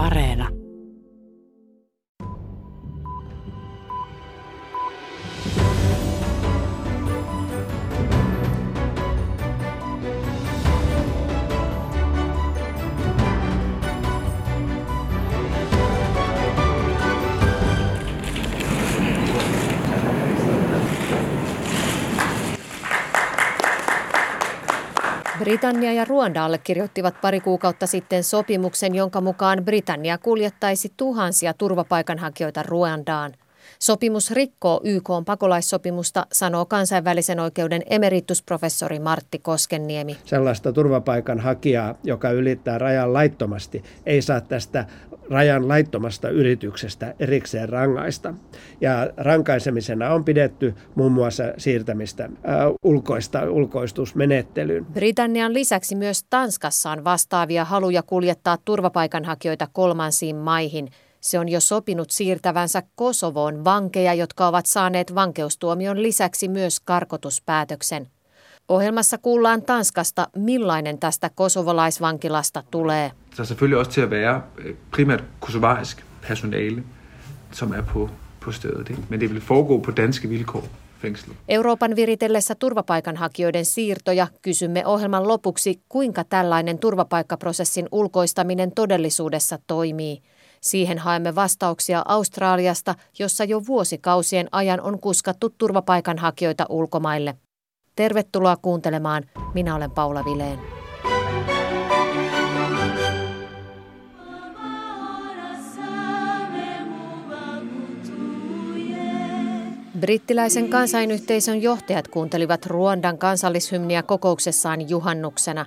Areena. Britannia ja Ruanda allekirjoittivat pari kuukautta sitten sopimuksen, jonka mukaan Britannia kuljettaisi tuhansia turvapaikanhakijoita Ruandaan. Sopimus rikkoo YK pakolaissopimusta, sanoo kansainvälisen oikeuden emeritusprofessori Martti Koskenniemi. Sellaista turvapaikanhakijaa, joka ylittää rajan laittomasti, ei saa tästä rajan laittomasta yrityksestä erikseen rangaista. Ja rankaisemisena on pidetty muun muassa siirtämistä äh, ulkoista, ulkoistusmenettelyyn. Britannian lisäksi myös Tanskassa on vastaavia haluja kuljettaa turvapaikanhakijoita kolmansiin maihin. Se on jo sopinut siirtävänsä Kosovoon vankeja, jotka ovat saaneet vankeustuomion lisäksi myös karkotuspäätöksen. Ohjelmassa kuullaan Tanskasta, millainen tästä kosovolaisvankilasta tulee. Der er selvfølgelig også til at være øh, primært kosovarisk personale, som er på, på stedet. Men det vil foregå på danske vilkår. Euroopan viritellessä turvapaikanhakijoiden siirtoja kysymme ohjelman lopuksi, kuinka tällainen turvapaikkaprosessin ulkoistaminen todellisuudessa toimii. Siihen haemme vastauksia Australiasta, jossa jo vuosikausien ajan on kuskattu turvapaikanhakijoita ulkomaille. Tervetuloa kuuntelemaan. Minä olen Paula Vileen. Brittiläisen kansainyhteisön johtajat kuuntelivat Ruandan kansallishymniä kokouksessaan juhannuksena.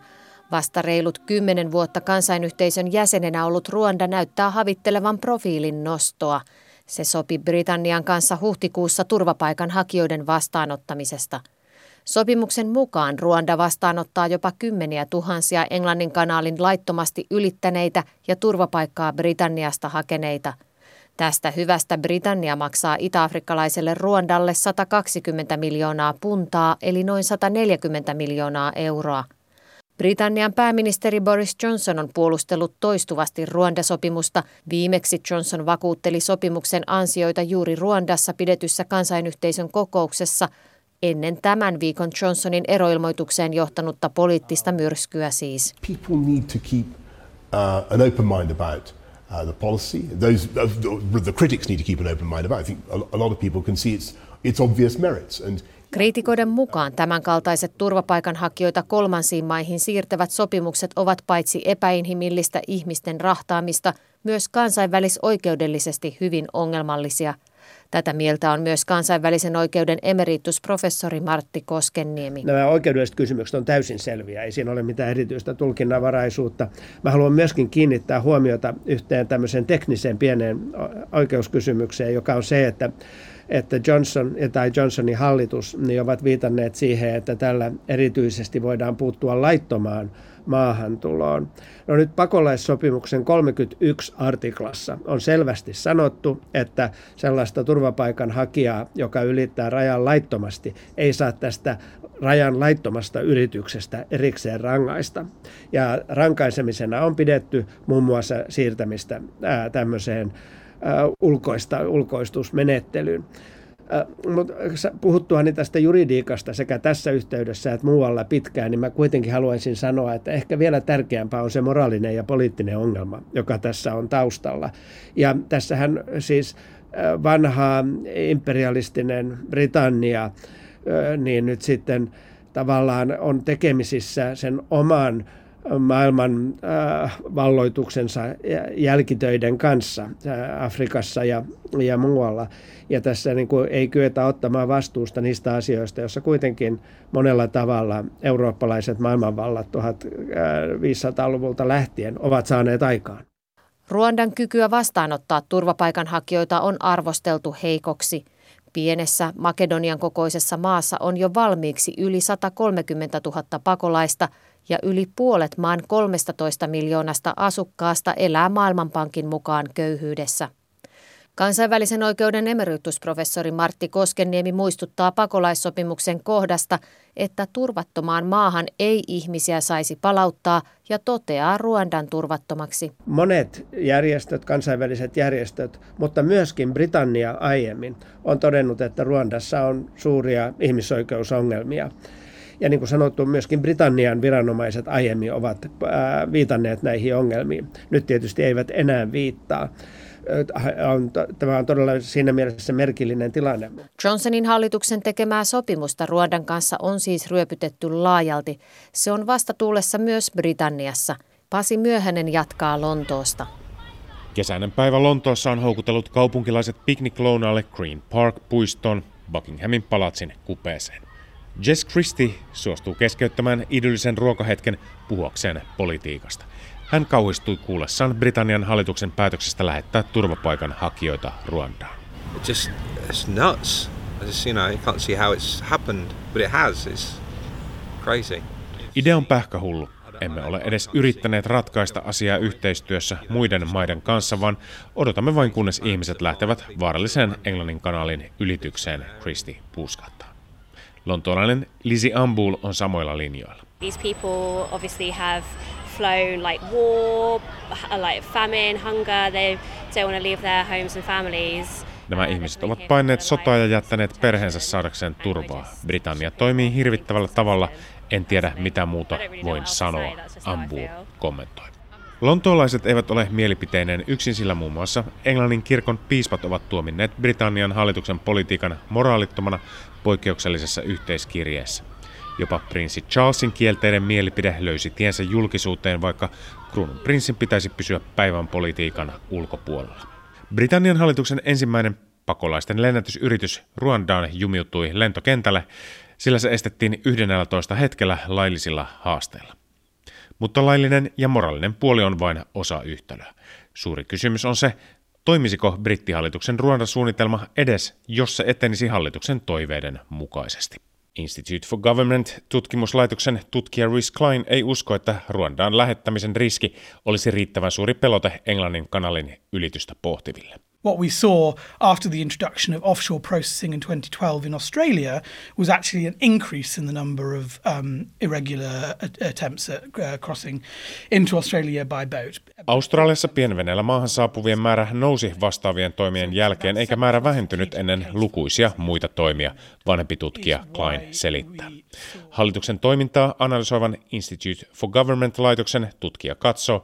Vasta reilut kymmenen vuotta kansainyhteisön jäsenenä ollut Ruanda näyttää havittelevan profiilin nostoa. Se sopi Britannian kanssa huhtikuussa turvapaikanhakijoiden vastaanottamisesta – Sopimuksen mukaan Ruanda vastaanottaa jopa kymmeniä tuhansia Englannin kanaalin laittomasti ylittäneitä ja turvapaikkaa Britanniasta hakeneita. Tästä hyvästä Britannia maksaa itä-afrikkalaiselle Ruandalle 120 miljoonaa puntaa eli noin 140 miljoonaa euroa. Britannian pääministeri Boris Johnson on puolustellut toistuvasti Ruanda-sopimusta. Viimeksi Johnson vakuutteli sopimuksen ansioita juuri Ruandassa pidetyssä kansainyhteisön kokouksessa – ennen tämän viikon Johnsonin eroilmoitukseen johtanutta poliittista myrskyä siis. People need to keep uh, an open mind about uh, the policy. Those, uh, the critics need to keep an open mind about. I think a lot of people can see its, its obvious merits. And Kriitikoiden mukaan tämänkaltaiset turvapaikanhakijoita kolmansiin maihin siirtävät sopimukset ovat paitsi epäinhimillistä ihmisten rahtaamista, myös kansainvälisoikeudellisesti hyvin ongelmallisia – Tätä mieltä on myös kansainvälisen oikeuden emeritusprofessori Martti Koskenniemi. Nämä oikeudelliset kysymykset on täysin selviä, ei siinä ole mitään erityistä tulkinnanvaraisuutta. Mä haluan myöskin kiinnittää huomiota yhteen tämmöiseen tekniseen pieneen oikeuskysymykseen, joka on se, että että Johnson tai Johnsonin hallitus niin ovat viitanneet siihen, että tällä erityisesti voidaan puuttua laittomaan maahantuloon. No nyt pakolaissopimuksen 31 artiklassa on selvästi sanottu, että sellaista turvapaikanhakijaa, joka ylittää rajan laittomasti, ei saa tästä rajan laittomasta yrityksestä erikseen rangaista. Ja rankaisemisena on pidetty muun muassa siirtämistä ää, tämmöiseen ulkoista, ulkoistusmenettelyyn. Mutta puhuttuani tästä juridiikasta sekä tässä yhteydessä että muualla pitkään, niin mä kuitenkin haluaisin sanoa, että ehkä vielä tärkeämpää on se moraalinen ja poliittinen ongelma, joka tässä on taustalla. Ja tässähän siis vanha imperialistinen Britannia, niin nyt sitten tavallaan on tekemisissä sen oman maailman äh, valloituksensa jälkitöiden kanssa äh, Afrikassa ja, ja muualla. Ja tässä niin kuin ei kyetä ottamaan vastuusta niistä asioista, joissa kuitenkin monella tavalla eurooppalaiset maailmanvallat 1500-luvulta lähtien ovat saaneet aikaan. Ruandan kykyä vastaanottaa turvapaikanhakijoita on arvosteltu heikoksi. Pienessä Makedonian kokoisessa maassa on jo valmiiksi yli 130 000 pakolaista – ja yli puolet maan 13 miljoonasta asukkaasta elää Maailmanpankin mukaan köyhyydessä. Kansainvälisen oikeuden emeritusprofessori Martti Koskenniemi muistuttaa pakolaissopimuksen kohdasta, että turvattomaan maahan ei ihmisiä saisi palauttaa ja toteaa Ruandan turvattomaksi. Monet järjestöt, kansainväliset järjestöt, mutta myöskin Britannia aiemmin on todennut, että Ruandassa on suuria ihmisoikeusongelmia. Ja niin kuin sanottu, myöskin Britannian viranomaiset aiemmin ovat viitanneet näihin ongelmiin. Nyt tietysti eivät enää viittaa on, tämä on todella siinä mielessä merkillinen tilanne. Johnsonin hallituksen tekemää sopimusta Ruodan kanssa on siis ryöpytetty laajalti. Se on vastatuulessa myös Britanniassa. Pasi Myöhänen jatkaa Lontoosta. Kesäinen päivä Lontoossa on houkutellut kaupunkilaiset pikniklounaalle Green Park-puistoon Buckinghamin palatsin kupeeseen. Jess Christie suostuu keskeyttämään idyllisen ruokahetken puhuakseen politiikasta. Hän kauhistui kuullessaan Britannian hallituksen päätöksestä lähettää turvapaikan hakijoita Ruandaan. It just, it's nuts. I just, you know, you can't see how it's happened, but it has. It's crazy. Idea on pähkähullu. Emme ole edes yrittäneet ratkaista asiaa yhteistyössä muiden maiden kanssa, vaan odotamme vain kunnes ihmiset lähtevät vaaralliseen Englannin kanalin ylitykseen, Christie puuskattaa. Lontoolainen Lizzie Ambul on samoilla linjoilla. These people obviously have flown like war, like famine, hunger. They don't want to leave their homes and families. Nämä ihmiset ovat paineet sotaa ja jättäneet perheensä saadakseen turvaa. Britannia toimii hirvittävällä tavalla. En tiedä, mitä muuta voin sanoa, Ambu kommentoi. Lontoolaiset eivät ole mielipiteinen yksin, sillä muun muassa Englannin kirkon piispat ovat tuominneet Britannian hallituksen politiikan moraalittomana poikkeuksellisessa yhteiskirjeessä. Jopa prinssi Charlesin kielteinen mielipide löysi tiensä julkisuuteen, vaikka kruunun prinssin pitäisi pysyä päivän politiikan ulkopuolella. Britannian hallituksen ensimmäinen pakolaisten lennätysyritys Ruandaan jumiutui lentokentälle, sillä se estettiin 11 hetkellä laillisilla haasteilla. Mutta laillinen ja moraalinen puoli on vain osa yhtälöä. Suuri kysymys on se, toimisiko brittihallituksen Ruanda-suunnitelma edes, jos se etenisi hallituksen toiveiden mukaisesti. Institute for Government-tutkimuslaitoksen tutkija Rhys Klein ei usko, että Ruandaan lähettämisen riski olisi riittävän suuri pelote Englannin kanalin ylitystä pohtiville. What we saw after the introduction of offshore processing in 2012 in Australia was actually an increase in the number of um, irregular attempts at uh, crossing into Australia by boat. Australiassa pienveneellä maahan saapuvien määrä nousi vastaavien toimien jälkeen, eikä määrä vähentynyt ennen lukuisia muita toimia, vanhempi tutkija Klein selittää. Hallituksen toimintaa analysoivan Institute for Government-laitoksen tutkija katsoo,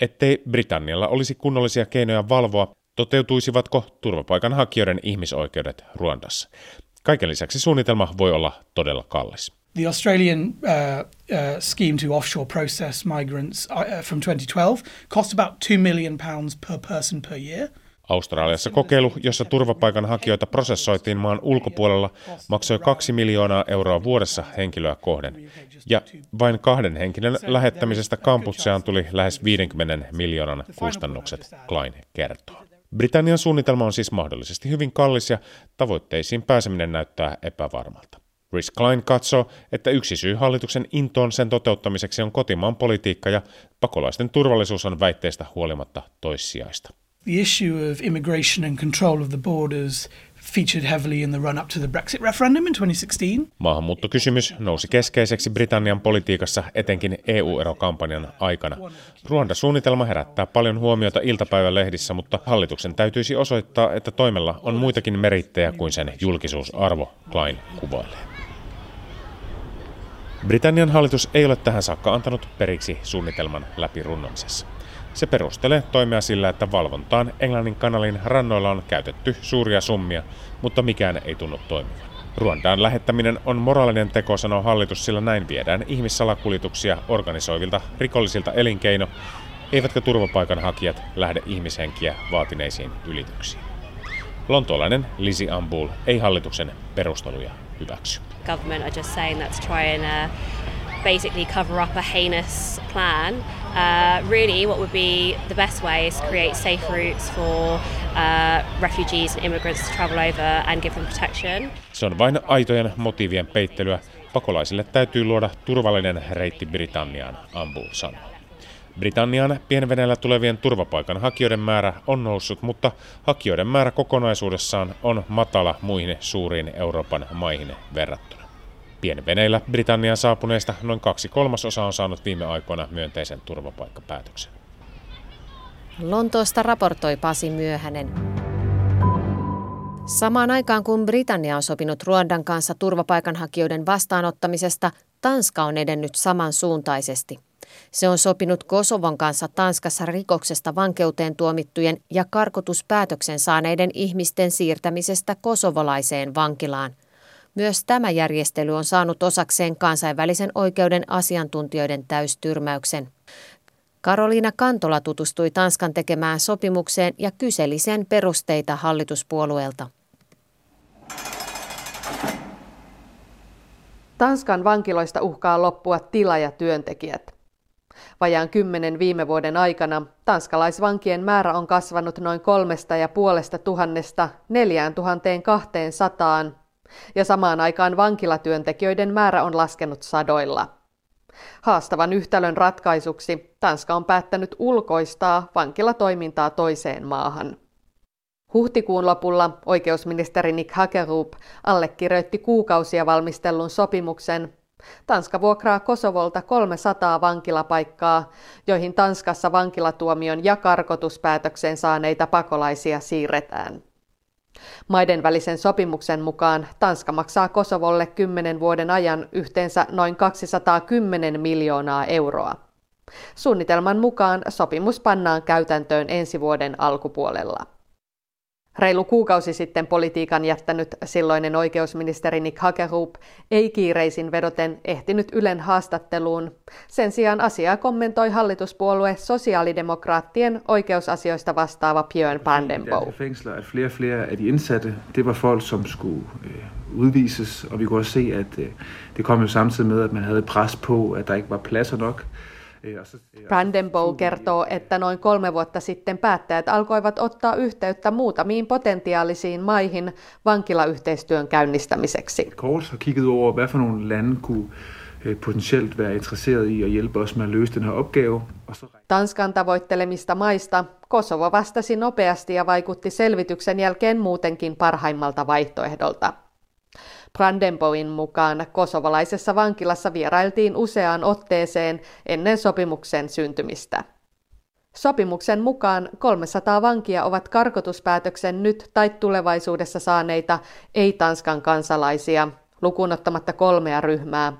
ettei Britannialla olisi kunnollisia keinoja valvoa Toteutuisivatko turvapaikanhakijoiden ihmisoikeudet Ruandassa? Kaiken lisäksi suunnitelma voi olla todella kallis. The Australian uh, uh, scheme to offshore process migrants uh, from 2012 cost about 2 million pounds per person per year. Australiassa kokeilu, jossa turvapaikanhakijoita prosessoitiin maan ulkopuolella, maksoi 2 miljoonaa euroa vuodessa henkilöä kohden. Ja vain kahden henkilön lähettämisestä kampukseen tuli lähes 50 miljoonan kustannukset, Klein kertoo. Britannian suunnitelma on siis mahdollisesti hyvin kallis ja tavoitteisiin pääseminen näyttää epävarmalta. Rhys Klein katsoo, että yksi syy hallituksen intoon sen toteuttamiseksi on kotimaan politiikka ja pakolaisten turvallisuus on väitteistä huolimatta toissijaista. The issue of immigration and control of the borders featured heavily in the run-up to the Brexit referendum in 2016. Maahanmuuttokysymys nousi keskeiseksi Britannian politiikassa etenkin EU-erokampanjan aikana. Ruanda-suunnitelma herättää paljon huomiota iltapäivälehdissä, mutta hallituksen täytyisi osoittaa, että toimella on muitakin merittejä kuin sen julkisuusarvo, Klein kuvailee. Britannian hallitus ei ole tähän saakka antanut periksi suunnitelman läpirunnomisessa. Se perustelee toimea sillä, että valvontaan Englannin kanalin rannoilla on käytetty suuria summia, mutta mikään ei tunnu toimivan. Ruandaan lähettäminen on moraalinen teko, sanoo hallitus, sillä näin viedään ihmissalakuljetuksia organisoivilta rikollisilta elinkeino, eivätkä turvapaikanhakijat lähde ihmishenkiä vaatineisiin ylityksiin. Lontoolainen Lizzie Ambul ei hallituksen perusteluja hyväksy. Government are just saying that's try and uh, basically cover up a heinous plan Uh, really, what would be the best way is to create safe routes for uh, refugees and immigrants to travel over and give them protection. Se on vain aitojen motiivien peittelyä. Pakolaisille täytyy luoda turvallinen reitti Britanniaan, Ambu sanoo. Britannian pienveneellä tulevien turvapaikanhakijoiden määrä on noussut, mutta hakijoiden määrä kokonaisuudessaan on matala muihin suuriin Euroopan maihin verrattuna. Pienveneillä Britannian saapuneista noin kaksi kolmasosaa on saanut viime aikoina myönteisen turvapaikkapäätöksen. Lontoosta raportoi Pasi Myöhänen. Samaan aikaan kun Britannia on sopinut Ruandan kanssa turvapaikanhakijoiden vastaanottamisesta, Tanska on edennyt samansuuntaisesti. Se on sopinut Kosovon kanssa Tanskassa rikoksesta vankeuteen tuomittujen ja karkotuspäätöksen saaneiden ihmisten siirtämisestä kosovolaiseen vankilaan. Myös tämä järjestely on saanut osakseen kansainvälisen oikeuden asiantuntijoiden täystyrmäyksen. Karoliina Kantola tutustui Tanskan tekemään sopimukseen ja kyseli sen perusteita hallituspuolueelta. Tanskan vankiloista uhkaa loppua tila ja työntekijät. Vajaan kymmenen viime vuoden aikana tanskalaisvankien määrä on kasvanut noin kolmesta ja puolesta tuhannesta neljään tuhanteen kahteen sataan, ja samaan aikaan vankilatyöntekijöiden määrä on laskenut sadoilla. Haastavan yhtälön ratkaisuksi Tanska on päättänyt ulkoistaa vankilatoimintaa toiseen maahan. Huhtikuun lopulla oikeusministeri Nick Hagerup allekirjoitti kuukausia valmistellun sopimuksen. Tanska vuokraa Kosovolta 300 vankilapaikkaa, joihin Tanskassa vankilatuomion ja karkotuspäätöksen saaneita pakolaisia siirretään. Maiden välisen sopimuksen mukaan Tanska maksaa Kosovolle 10 vuoden ajan yhteensä noin 210 miljoonaa euroa. Suunnitelman mukaan sopimus pannaan käytäntöön ensi vuoden alkupuolella. Reilu kuukausi sitten politiikan jättänyt silloinen oikeusministeri Nick Hagerup ei kiireisin vedoten ehtinyt Ylen haastatteluun. Sen sijaan asiaa kommentoi hallituspuolue sosiaalidemokraattien oikeusasioista vastaava Björn. Fængsler, at flere flere af de indsatte, det var folk, som skulle øh, udvises, og vi kunne også se, at øh, det kom jo samtidig med, at man havde pres på, at der ikke var pladser nok. Brandenburg kertoo, että noin kolme vuotta sitten päättäjät alkoivat ottaa yhteyttä muutamiin potentiaalisiin maihin vankilayhteistyön käynnistämiseksi. Kort har kigget over, hvad for nogle lande kunne øh, potentielt være interesseret i at hjælpe os med at løse den her opgave. Tanskan tavoittelemista maista Kosovo vastasi nopeasti ja vaikutti selvityksen jälkeen muutenkin parhaimmalta vaihtoehdolta. Brandenboin mukaan kosovalaisessa vankilassa vierailtiin useaan otteeseen ennen sopimuksen syntymistä. Sopimuksen mukaan 300 vankia ovat karkotuspäätöksen nyt tai tulevaisuudessa saaneita ei-Tanskan kansalaisia, lukunottamatta kolmea ryhmää.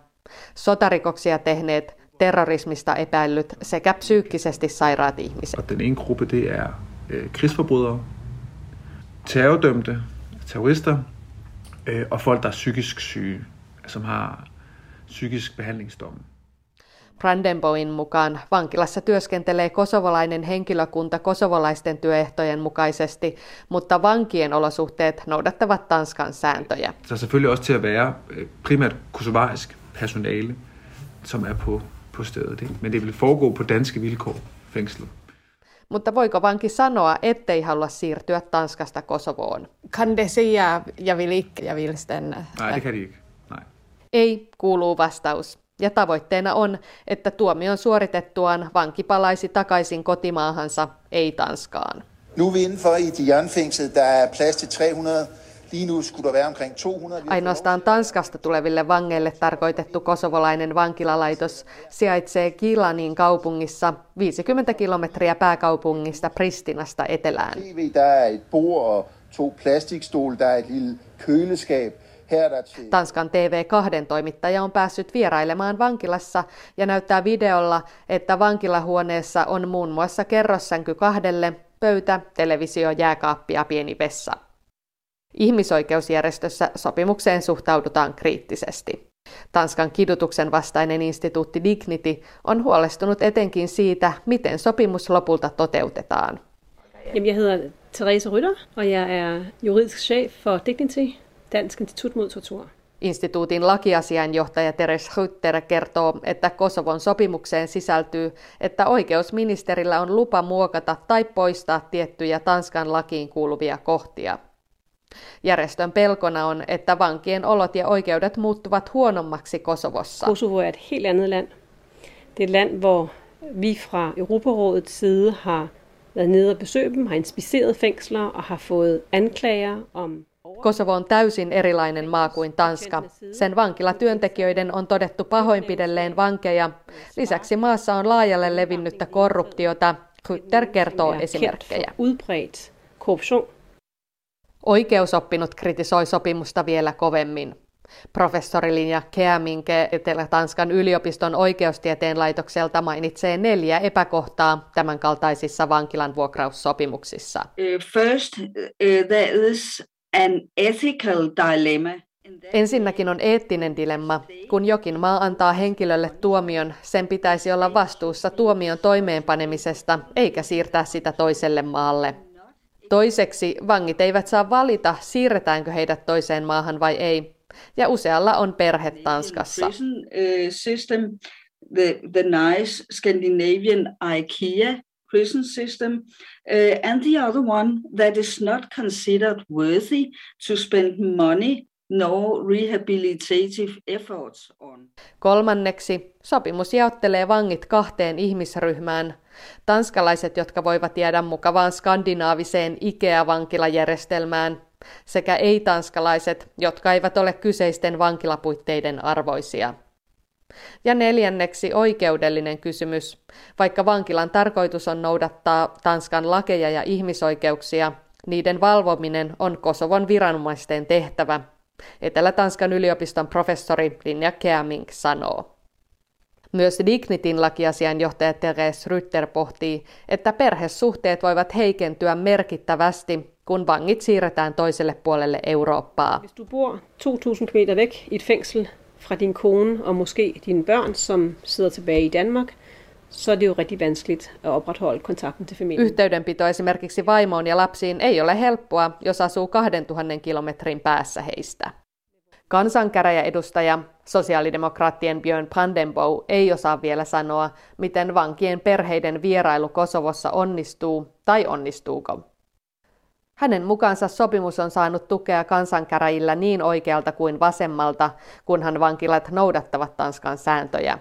Sotarikoksia tehneet, terrorismista epäillyt sekä psyykkisesti sairaat ihmiset. Den ene gruppe det er øh, krigsforbrydere, terrorister, øh, og folk, der er psykisk syge, som har psykisk behandlingsdom. Brandenboin mukaan vankilassa työskentelee kosovolainen henkilökunta kosovolaisten työehtojen mukaisesti, mutta vankien olosuhteet noudattavat Tanskan sääntöjä. Så er selvfølgelig også til at være øh, primært kosovarisk personale, som er på, på stedet. Ikke? Men det vil foregå på danske vilkår, fængslet. Mutta voiko vanki sanoa, ettei halua siirtyä Tanskasta Kosovoon? Kan det säga jag vill ikke, jag stanna? Nej. Ei, kuuluu vastaus. Ja tavoitteena on, että tuomion suoritettuaan vanki palaisi takaisin kotimaahansa, ei Tanskaan. Nu er vi indenfor i Dian-fængslet. Der er plads til 300 Lige nu skulle der være omkring 200. Ainoastaan Tanskasta tuleville vangeille tarkoitettu kosovolainen vankilalaitos sijaitsee Kilanin kaupungissa 50 kilometriä pääkaupungista Pristinasta etelään. Er er køleskab. Tanskan TV2 toimittaja on päässyt vierailemaan vankilassa ja näyttää videolla, että vankilahuoneessa on muun muassa kerrossänky kahdelle, pöytä, televisio, jääkaappi ja pieni vessa. Ihmisoikeusjärjestössä sopimukseen suhtaudutaan kriittisesti. Tanskan kidutuksen vastainen instituutti Dignity on huolestunut etenkin siitä, miten sopimus lopulta toteutetaan. Jamen, jeg hedder Therese Rytter, og jeg er juridisk chef for Dignity, Dansk Institut mod Tortur. Instituutin lakiasianjohtaja Teres Rytter kertoo, että Kosovon sopimukseen sisältyy, että oikeusministerillä on lupa muokata tai poistaa tiettyjä Tanskan lakiin kuuluvia kohtia. Järjestön pelkona on, että vankien olot ja oikeudet muuttuvat huonommaksi Kosovossa. Kosovo er et helt andet land. Det et land, hvor vi fra Europarådets side har været nede og besøgt dem, har inspiceret fængsler og har fået anklager om Kosovo on täysin erilainen maa kuin Tanska. Sen vankilatyöntekijöiden on todettu pahoinpidelleen vankeja. Lisäksi maassa on laajalle levinnyttä korruptiota. Rytter kertoo esimerkkejä. Oikeusoppinut kritisoi sopimusta vielä kovemmin. Professori Linja Keaminke Etelä-Tanskan yliopiston oikeustieteen laitokselta mainitsee neljä epäkohtaa tämänkaltaisissa vankilan vuokraussopimuksissa. Uh, first, uh, there is an ethical dilemma. Ensinnäkin on eettinen dilemma. Kun jokin maa antaa henkilölle tuomion, sen pitäisi olla vastuussa tuomion toimeenpanemisesta, eikä siirtää sitä toiselle maalle. Toiseksi vangit eivät saa valita, siirretäänkö heidät toiseen maahan vai ei. Ja usealla on perhe Tanskassa. System, the, the nice Scandinavian IKEA prison system, uh, and the other one that is not considered worthy to spend money no rehabilitative efforts on. Kolmanneksi, sopimus jaottelee vangit kahteen ihmisryhmään. Tanskalaiset, jotka voivat jäädä mukavaan skandinaaviseen IKEA-vankilajärjestelmään, sekä ei-tanskalaiset, jotka eivät ole kyseisten vankilapuitteiden arvoisia. Ja neljänneksi oikeudellinen kysymys. Vaikka vankilan tarkoitus on noudattaa Tanskan lakeja ja ihmisoikeuksia, niiden valvominen on Kosovon viranomaisten tehtävä, Etelä-Tanskan yliopiston professori Linja Keaming sanoo. Myös Dignitin lakiasianjohtaja Therese Rytter pohtii, että perhesuhteet voivat heikentyä merkittävästi, kun vangit siirretään toiselle puolelle Eurooppaa. Hvis du bor 2000 km væk i et fængsel fra din kone og måske dine børn, som sidder tilbage i Danmark, så er det jo rigtig vanskeligt at opretholde kontakten til familien. Yhteydenpito esimerkiksi vaimoon ja lapsiin ei ole helppoa, jos asuu 2000 kilometrin päässä heistä. Kansankäräjäedustaja, sosiaalidemokraattien Björn Pandenbow ei osaa vielä sanoa, miten vankien perheiden vierailu Kosovossa onnistuu tai onnistuuko. Hänen mukaansa sopimus on saanut tukea kansankäräjillä niin oikealta kuin vasemmalta, kunhan vankilat noudattavat Tanskan sääntöjä.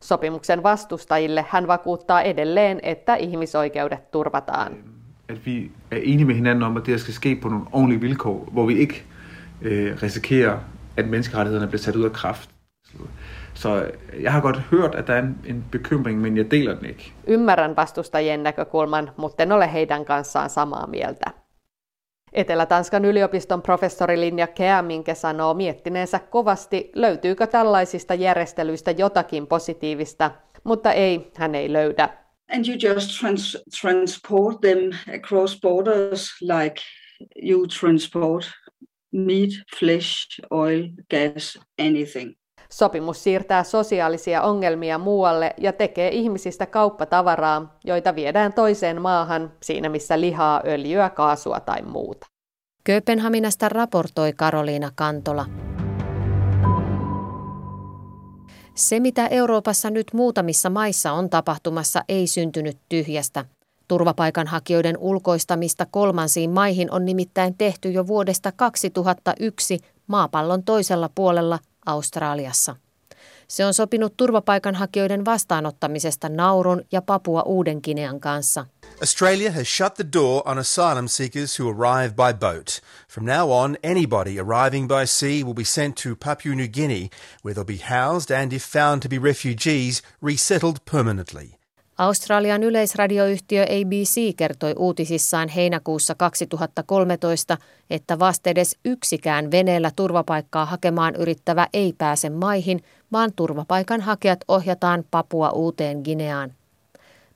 Sopimuksen vastustajille hän vakuuttaa edelleen, että ihmisoikeudet turvataan. At vi er enige med hinanden om, at det skal ske på nogle ordentlige vilkår, hvor vi ikke øh, risikerer, at menneskerettighederne bliver sat ud af kraft. Så jeg har godt hørt, at der er en, en bekymring, men jeg deler den ikke. Ymmärrän vastustajien näkökulman, mutta en ole heidän kanssaan samaa mieltä. Etelä-Tanskan yliopiston professori Linja Keaminke sanoo miettineensä kovasti, löytyykö tällaisista järjestelyistä jotakin positiivista, mutta ei, hän ei löydä. And you just trans- transport them across borders like you transport meat, flesh, oil, gas, anything. Sopimus siirtää sosiaalisia ongelmia muualle ja tekee ihmisistä kauppatavaraa, joita viedään toiseen maahan, siinä missä lihaa, öljyä, kaasua tai muuta. Kööpenhaminasta raportoi Karoliina Kantola. Se, mitä Euroopassa nyt muutamissa maissa on tapahtumassa, ei syntynyt tyhjästä. Turvapaikanhakijoiden ulkoistamista kolmansiin maihin on nimittäin tehty jo vuodesta 2001 maapallon toisella puolella Australiassa. Se on sopinut turvapaikanhakijoiden vastaanottamisesta Naurun ja Papua Uuden-Kinean kanssa. Australia has shut the door on asylum seekers who arrive by boat. From now on, anybody arriving by sea will be sent to Papua New Guinea, where they'll be housed and, if found to be refugees, resettled permanently. Australian yleisradioyhtiö ABC kertoi uutisissaan heinäkuussa 2013, että vastedes yksikään veneellä turvapaikkaa hakemaan yrittävä ei pääse maihin, vaan turvapaikanhakijat ohjataan Papua uuteen Gineaan.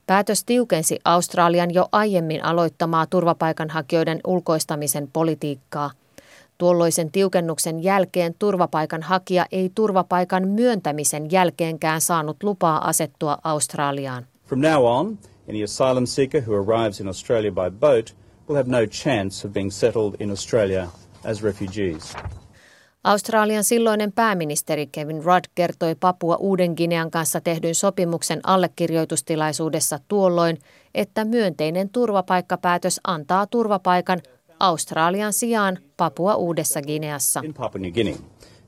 Päätös tiukensi Australian jo aiemmin aloittamaa turvapaikanhakijoiden ulkoistamisen politiikkaa. Tuolloisen tiukennuksen jälkeen turvapaikanhakija ei turvapaikan myöntämisen jälkeenkään saanut lupaa asettua Australiaan. From now on, any asylum seeker who arrives in Australia by boat will have no chance of being settled in Australia as refugees. Australian silloinen pääministeri Kevin Rudd kertoi Papua Uuden-Ginean kanssa tehdyn sopimuksen allekirjoitustilaisuudessa tuolloin, että myönteinen turvapaikkapäätös antaa turvapaikan Australian sijaan Papua Uudessa Gineassa. In Papua New Guinea,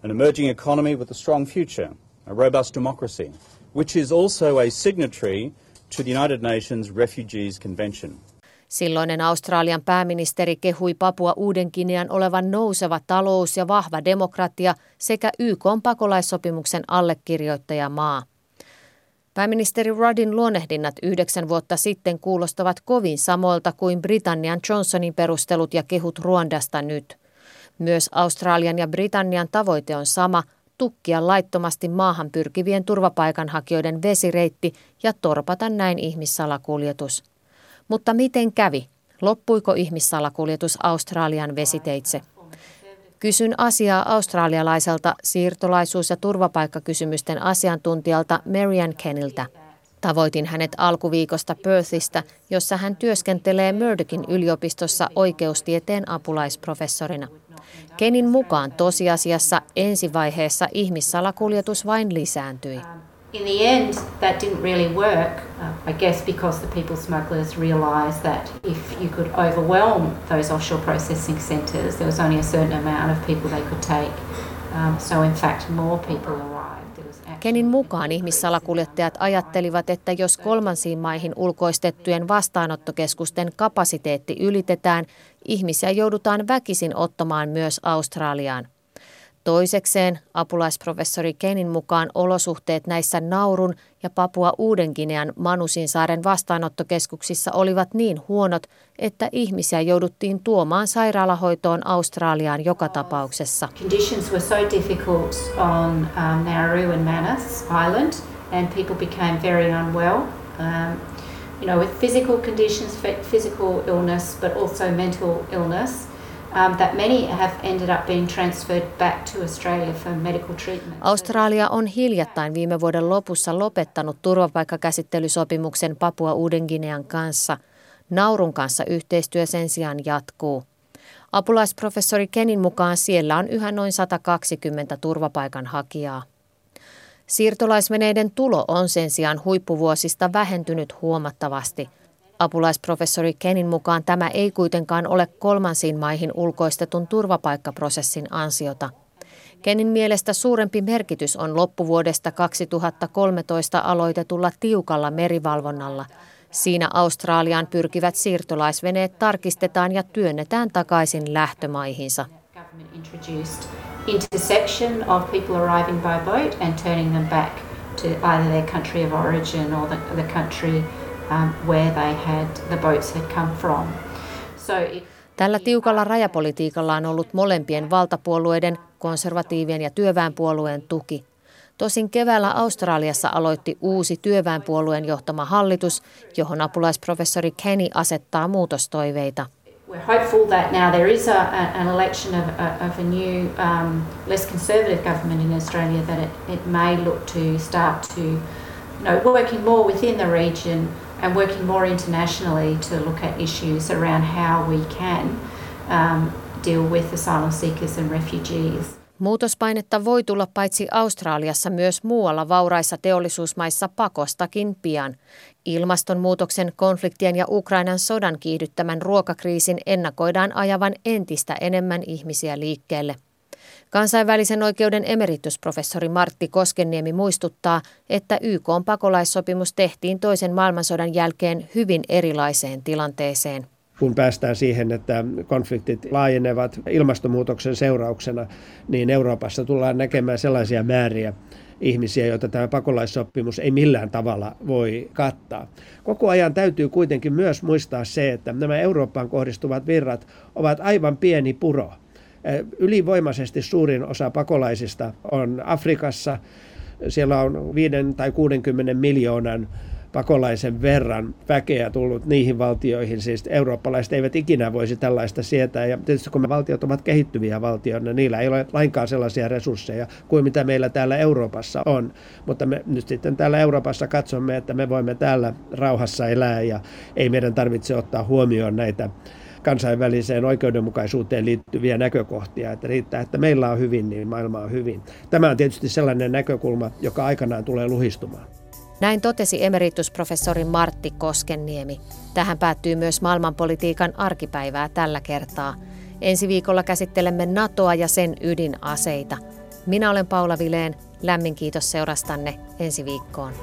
an emerging economy with a strong future, a robust democracy, which is also a signatory to the United Nations Refugees Convention. Silloinen Australian pääministeri kehui Papua Uuden-Kinean olevan nouseva talous ja vahva demokratia sekä YK pakolaissopimuksen allekirjoittajamaa. Pääministeri Ruddin luonnehdinnat yhdeksän vuotta sitten kuulostavat kovin samoilta kuin Britannian Johnsonin perustelut ja kehut Ruandasta nyt. Myös Australian ja Britannian tavoite on sama, tukkia laittomasti maahan pyrkivien turvapaikanhakijoiden vesireitti ja torpata näin ihmissalakuljetus. Mutta miten kävi? Loppuiko ihmissalakuljetus Australian vesiteitse? Kysyn asiaa australialaiselta siirtolaisuus- ja turvapaikkakysymysten asiantuntijalta Marian Kenniltä. Tavoitin hänet alkuviikosta Perthistä, jossa hän työskentelee Murdochin yliopistossa oikeustieteen apulaisprofessorina. Kenin mukaan tosiasiassa ensivaiheessa ihmissalakuljetus vain lisääntyi. in the end, that didn't really work, uh, I guess because the people smugglers realised that if you could overwhelm those offshore processing centres, there was only a certain amount of people they could take. Um, so, in fact, more people arrived. Kenin mukaan ihmissalakuljettajat ajattelivat, että jos kolmansiin maihin ulkoistettujen vastaanottokeskusten kapasiteetti ylitetään, ihmisiä joudutaan väkisin ottamaan myös Australiaan. Toisekseen apulaisprofessori Kenin mukaan olosuhteet näissä Naurun ja Papua Uudenkinean Manusinsaaren vastaanottokeskuksissa olivat niin huonot, että ihmisiä jouduttiin tuomaan sairaalahoitoon Australiaan joka tapauksessa. Conditions were so difficult on um, Nauru and Manus Island and people became very unwell. You know, with physical conditions, physical illness, but also mental illness – um, that many have ended up being transferred back to Australia for medical treatment. Australia on hiljattain viime vuoden lopussa lopettanut turvapaikkakäsittelysopimuksen Papua Uuden-Ginean kanssa. Naurun kanssa yhteistyö sen sijaan jatkuu. Apulaisprofessori Kenin mukaan siellä on yhä noin 120 turvapaikanhakijaa. Siirtolaisveneiden tulo on sen sijaan huippuvuosista vähentynyt huomattavasti – Apulaisprofessori Kenin mukaan tämä ei kuitenkaan ole kolmansiin maihin ulkoistetun turvapaikkaprosessin ansiota. Kenin mielestä suurempi merkitys on loppuvuodesta 2013 aloitetulla tiukalla merivalvonnalla. Siinä Australiaan pyrkivät siirtolaisveneet tarkistetaan ja työnnetään takaisin lähtömaihinsa. Intersection of people arriving by boat and turning them back to either their country of origin or the, the country um, where they had, the boats had come from. So it, Tällä tiukalla rajapolitiikalla on ollut molempien valtapuolueiden, konservatiivien ja työväenpuolueen tuki. Tosin keväällä Australiassa aloitti uusi työväenpuolueen johtama hallitus, johon apulaisprofessori Kenny asettaa muutostoiveita. We're hopeful that now there is a, an election of, of a new, um, less conservative government in Australia, that it, it may look to start to, you know, working more within the region and working more internationally to look at issues around how we can um, deal with asylum seekers and refugees. Muutospainetta voi tulla paitsi Australiassa myös muualla vauraissa teollisuusmaissa pakostakin pian. Ilmastonmuutoksen, konfliktien ja Ukrainan sodan kiihdyttämän ruokakriisin ennakoidaan ajavan entistä enemmän ihmisiä liikkeelle. Kansainvälisen oikeuden emeritusprofessori Martti Koskenniemi muistuttaa, että YK pakolaissopimus tehtiin toisen maailmansodan jälkeen hyvin erilaiseen tilanteeseen kun päästään siihen, että konfliktit laajenevat ilmastonmuutoksen seurauksena, niin Euroopassa tullaan näkemään sellaisia määriä ihmisiä, joita tämä pakolaissopimus ei millään tavalla voi kattaa. Koko ajan täytyy kuitenkin myös muistaa se, että nämä Eurooppaan kohdistuvat virrat ovat aivan pieni puro Ylivoimaisesti suurin osa pakolaisista on Afrikassa. Siellä on 5 tai 60 miljoonan pakolaisen verran väkeä tullut niihin valtioihin. Siis eurooppalaiset eivät ikinä voisi tällaista sietää. Ja tietysti kun me valtiot ovat kehittyviä valtioita, niillä ei ole lainkaan sellaisia resursseja kuin mitä meillä täällä Euroopassa on. Mutta me nyt sitten täällä Euroopassa katsomme, että me voimme täällä rauhassa elää ja ei meidän tarvitse ottaa huomioon näitä kansainväliseen oikeudenmukaisuuteen liittyviä näkökohtia, että riittää, että meillä on hyvin, niin maailma on hyvin. Tämä on tietysti sellainen näkökulma, joka aikanaan tulee luhistumaan. Näin totesi emeritusprofessori Martti Koskenniemi. Tähän päättyy myös maailmanpolitiikan arkipäivää tällä kertaa. Ensi viikolla käsittelemme NATOa ja sen ydinaseita. Minä olen Paula Vileen. Lämmin kiitos seurastanne ensi viikkoon.